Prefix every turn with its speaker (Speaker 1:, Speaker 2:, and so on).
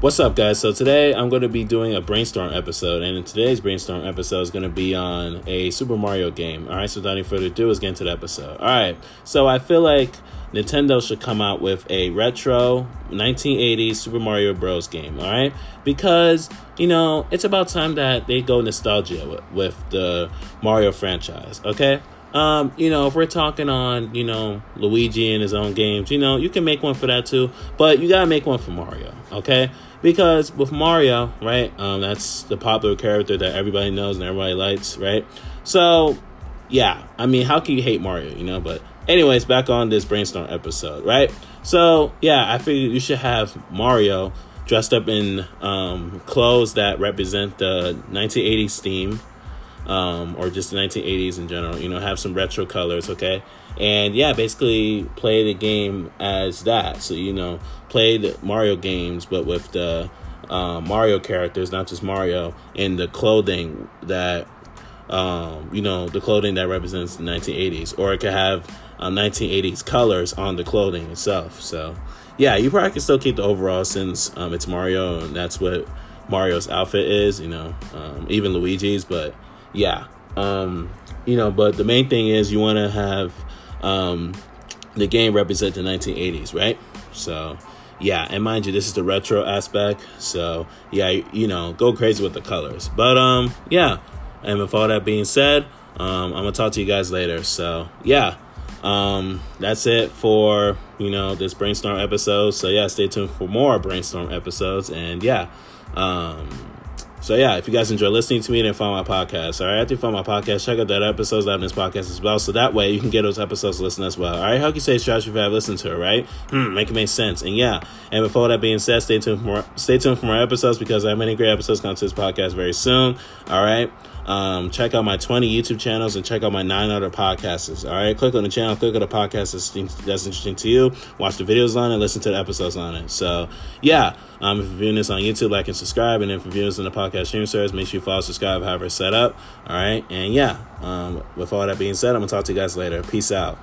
Speaker 1: What's up, guys? So today I'm going to be doing a brainstorm episode, and today's brainstorm episode is going to be on a Super Mario game. All right, so without any further ado, let's get into the episode. All right, so I feel like Nintendo should come out with a retro 1980s Super Mario Bros. game. All right, because you know it's about time that they go nostalgia with, with the Mario franchise. Okay. Um, you know, if we're talking on, you know, Luigi and his own games, you know, you can make one for that too, but you gotta make one for Mario, okay? Because with Mario, right, um, that's the popular character that everybody knows and everybody likes, right? So, yeah, I mean, how can you hate Mario, you know? But, anyways, back on this brainstorm episode, right? So, yeah, I figured you should have Mario dressed up in um, clothes that represent the 1980s theme um, or just the 1980s in general. You know, have some retro colors, okay? And yeah, basically play the game as that. So you know, play the Mario games, but with the uh, Mario characters, not just Mario, and the clothing that um, you know, the clothing that represents the 1980s, or it could have um, 1980s colors on the clothing itself. So, yeah, you probably can still keep the overall since um, it's Mario and that's what Mario's outfit is, you know, um, even Luigi's, but yeah. Um, you know, but the main thing is you want to have um, the game represent the 1980s, right? So, yeah, and mind you, this is the retro aspect. So, yeah, you know, go crazy with the colors. But um, yeah, and with all that being said, um, I'm gonna talk to you guys later. So, yeah, um, that's it for you know this brainstorm episode. So yeah, stay tuned for more brainstorm episodes. And yeah, um, so yeah, if you guys enjoy listening to me, then follow my podcast. All right, after you follow my podcast, check out that episodes that in this podcast as well. So that way you can get those episodes listened as well. All right, how can you say strategy if you have listened to it, right? Hmm, make it make sense. And yeah, and before that being said, stay tuned for more, stay tuned for more episodes because I have many great episodes coming to this podcast very soon. All right. Um, check out my 20 YouTube channels and check out my nine other podcasts. All right, click on the channel, click on the podcast that's, that's interesting to you. Watch the videos on it, listen to the episodes on it. So, yeah, um, if you're viewing this on YouTube, like and subscribe. And if you're viewing this on the podcast streaming service, make sure you follow, subscribe, however it's set up. All right, and yeah, um, with all that being said, I'm gonna talk to you guys later. Peace out.